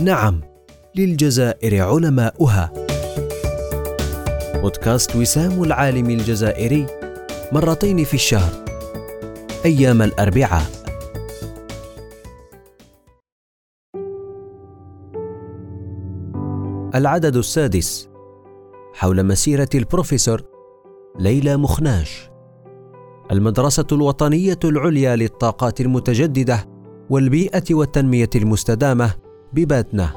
نعم للجزائر علماؤها. بودكاست وسام العالم الجزائري مرتين في الشهر أيام الأربعاء. العدد السادس حول مسيرة البروفيسور ليلى مخناش. المدرسة الوطنية العليا للطاقات المتجددة والبيئة والتنمية المستدامة بباتنا.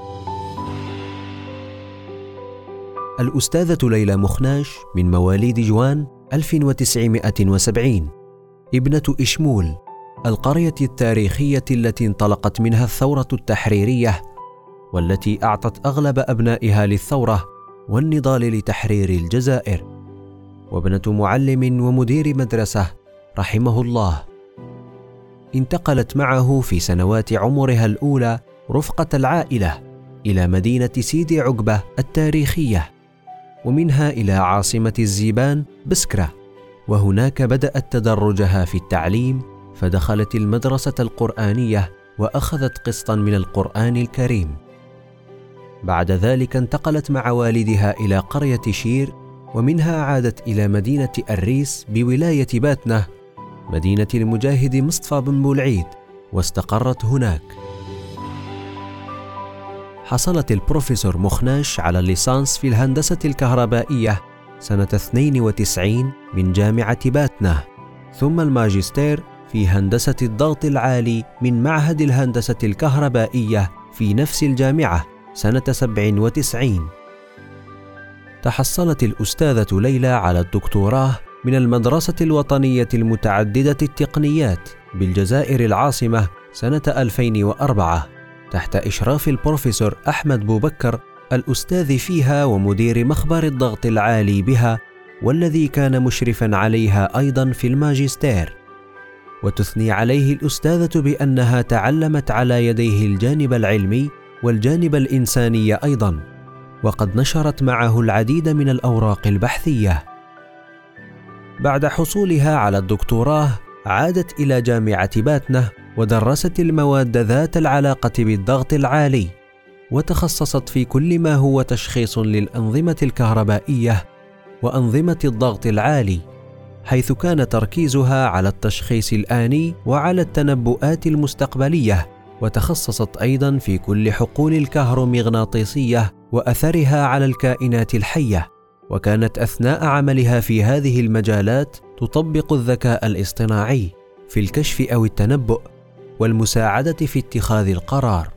الأستاذة ليلى مخناش من مواليد جوان 1970 ابنة إشمول القرية التاريخية التي انطلقت منها الثورة التحريرية والتي أعطت أغلب أبنائها للثورة والنضال لتحرير الجزائر. وابنة معلم ومدير مدرسة رحمه الله. انتقلت معه في سنوات عمرها الأولى رفقة العائلة إلى مدينة سيدي عقبة التاريخية ومنها إلى عاصمة الزيبان بسكرة. وهناك بدأت تدرجها في التعليم فدخلت المدرسة القرآنية وأخذت قسطا من القرآن الكريم. بعد ذلك انتقلت مع والدها إلى قرية شير ومنها عادت إلى مدينة الريس بولاية باتنة مدينة المجاهد مصطفى بن بولعيد واستقرت هناك. حصلت البروفيسور مخناش على الليسانس في الهندسة الكهربائية سنة 92 من جامعة باتنة ثم الماجستير في هندسة الضغط العالي من معهد الهندسة الكهربائية في نفس الجامعة سنة 97 تحصلت الأستاذة ليلى على الدكتوراه من المدرسة الوطنية المتعددة التقنيات بالجزائر العاصمة سنة 2004 تحت إشراف البروفيسور أحمد بوبكر الأستاذ فيها ومدير مخبر الضغط العالي بها والذي كان مشرفا عليها أيضا في الماجستير. وتثني عليه الأستاذة بأنها تعلمت على يديه الجانب العلمي والجانب الإنساني أيضا وقد نشرت معه العديد من الأوراق البحثية. بعد حصولها على الدكتوراه عادت إلى جامعة باتنة ودرست المواد ذات العلاقة بالضغط العالي وتخصصت في كل ما هو تشخيص للأنظمة الكهربائية وأنظمة الضغط العالي حيث كان تركيزها على التشخيص الآني وعلى التنبؤات المستقبلية وتخصصت أيضا في كل حقول الكهرومغناطيسية وأثرها على الكائنات الحية وكانت أثناء عملها في هذه المجالات تطبق الذكاء الاصطناعي في الكشف أو التنبؤ والمساعدة في اتخاذ القرار.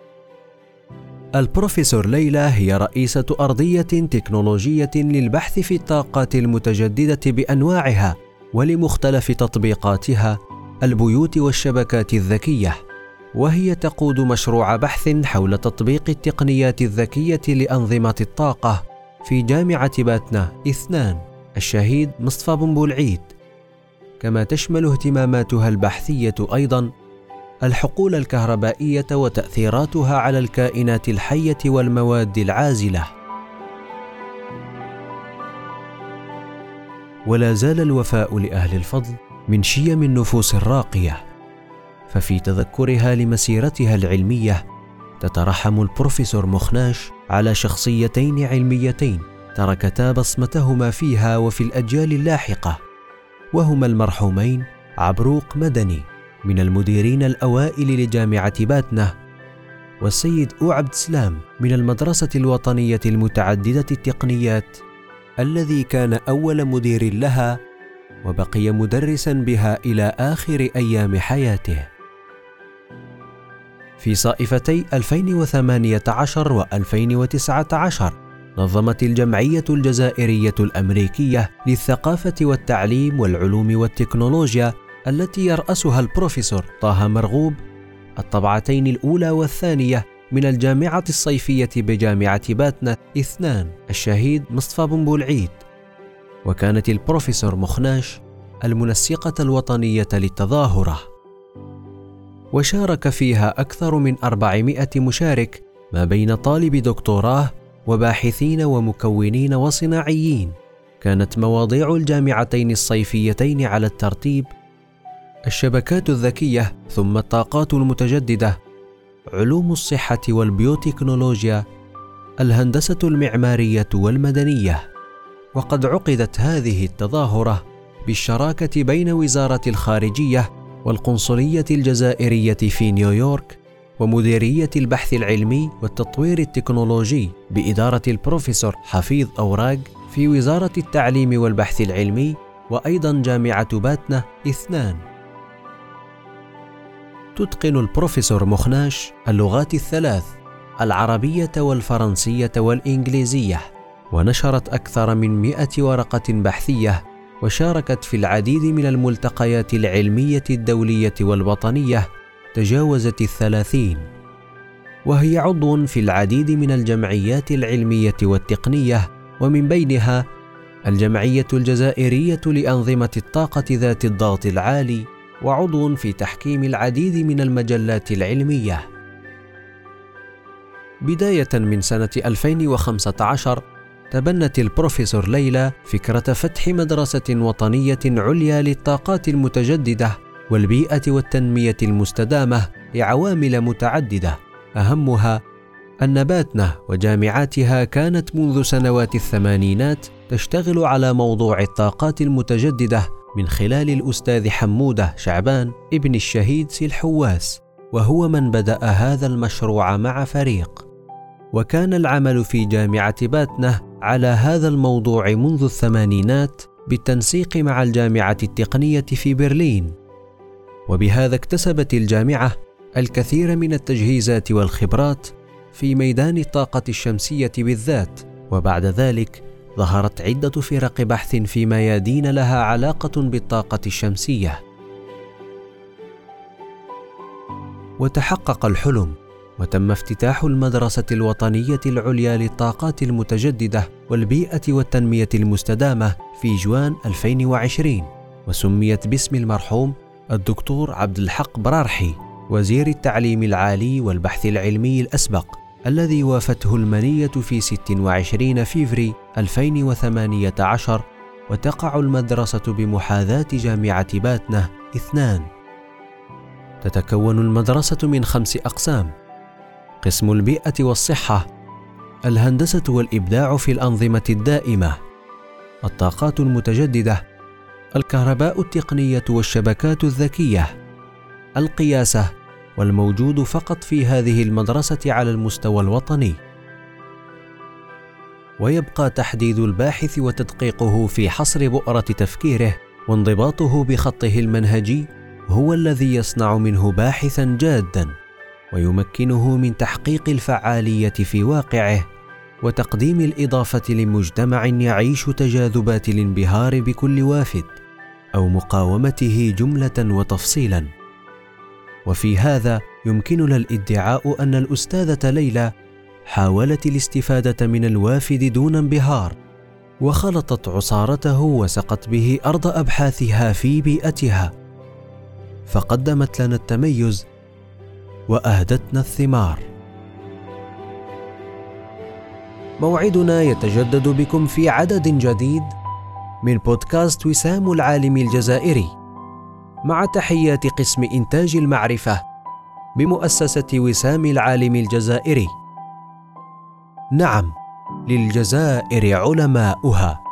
البروفيسور ليلى هي رئيسة أرضية تكنولوجية للبحث في الطاقات المتجددة بأنواعها ولمختلف تطبيقاتها البيوت والشبكات الذكية. وهي تقود مشروع بحث حول تطبيق التقنيات الذكية لأنظمة الطاقة في جامعة باتنا اثنان الشهيد مصطفى بن بولعيد كما تشمل اهتماماتها البحثية أيضا الحقول الكهربائية وتأثيراتها على الكائنات الحية والمواد العازلة. ولا زال الوفاء لأهل الفضل من شيم النفوس الراقية. ففي تذكرها لمسيرتها العلمية تترحم البروفيسور مخناش على شخصيتين علميتين تركتا بصمتهما فيها وفي الأجيال اللاحقة وهما المرحومين عبروق مدني. من المديرين الأوائل لجامعة باتنة والسيد أو عبد سلام من المدرسة الوطنية المتعددة التقنيات الذي كان أول مدير لها وبقي مدرسا بها إلى آخر أيام حياته. في صائفتي 2018 و 2019 نظمت الجمعية الجزائرية الأمريكية للثقافة والتعليم والعلوم والتكنولوجيا التي يرأسها البروفيسور طه مرغوب الطبعتين الأولى والثانية من الجامعة الصيفية بجامعة باتنا اثنان الشهيد مصطفى بن بولعيد. وكانت البروفيسور مخناش المنسقة الوطنية للتظاهرة. وشارك فيها أكثر من 400 مشارك ما بين طالب دكتوراه وباحثين ومكونين وصناعيين. كانت مواضيع الجامعتين الصيفيتين على الترتيب الشبكات الذكية ثم الطاقات المتجددة. علوم الصحة والبيوتكنولوجيا. الهندسة المعمارية والمدنية. وقد عقدت هذه التظاهرة بالشراكة بين وزارة الخارجية والقنصلية الجزائرية في نيويورك ومديرية البحث العلمي والتطوير التكنولوجي بإدارة البروفيسور حفيظ أوراق في وزارة التعليم والبحث العلمي وأيضا جامعة باتنا اثنان. تتقن البروفيسور مخناش اللغات الثلاث العربية والفرنسية والإنجليزية. ونشرت أكثر من مئة ورقة بحثية وشاركت في العديد من الملتقيات العلمية الدولية والوطنية تجاوزت الثلاثين. وهي عضو في العديد من الجمعيات العلمية والتقنية ومن بينها الجمعية الجزائرية لأنظمة الطاقة ذات الضغط العالي وعضو في تحكيم العديد من المجلات العلمية. بداية من سنة 2015 تبنت البروفيسور ليلى فكرة فتح مدرسة وطنية عليا للطاقات المتجددة والبيئة والتنمية المستدامة لعوامل متعددة. أهمها أن باتنه وجامعاتها كانت منذ سنوات الثمانينات تشتغل على موضوع الطاقات المتجددة من خلال الأستاذ حمودة شعبان ابن الشهيد سي الحواس وهو من بدأ هذا المشروع مع فريق. وكان العمل في جامعة باتنة على هذا الموضوع منذ الثمانينات بالتنسيق مع الجامعة التقنية في برلين. وبهذا اكتسبت الجامعة الكثير من التجهيزات والخبرات في ميدان الطاقة الشمسية بالذات وبعد ذلك ظهرت عدة فرق بحث في ميادين لها علاقة بالطاقة الشمسية. وتحقق الحلم وتم افتتاح المدرسة الوطنية العليا للطاقات المتجددة والبيئة والتنمية المستدامة في جوان 2020 وسميت باسم المرحوم الدكتور عبد الحق برارحي وزير التعليم العالي والبحث العلمي الأسبق. الذي وافته المنية في 26 فيفري 2018 وتقع المدرسة بمحاذاة جامعة باتنة اثنان. تتكون المدرسة من خمس أقسام. قسم البيئة والصحة الهندسة والإبداع في الأنظمة الدائمة الطاقات المتجددة الكهرباء التقنية والشبكات الذكية القياسة والموجود فقط في هذه المدرسة على المستوى الوطني. ويبقى تحديد الباحث وتدقيقه في حصر بؤرة تفكيره وانضباطه بخطه المنهجي هو الذي يصنع منه باحثا جادا ويمكنه من تحقيق الفعالية في واقعه وتقديم الإضافة لمجتمع يعيش تجاذبات الانبهار بكل وافد أو مقاومته جملة وتفصيلا. وفي هذا يمكننا الادعاء أن الأستاذة ليلى حاولت الاستفادة من الوافد دون انبهار وخلطت عصارته وسقت به أرض أبحاثها في بيئتها. فقدمت لنا التميز وأهدتنا الثمار. موعدنا يتجدد بكم في عدد جديد من بودكاست وسام العالم الجزائري. مع تحيات قسم إنتاج المعرفة بمؤسسة وسام العالم الجزائري. نعم للجزائر علماؤها.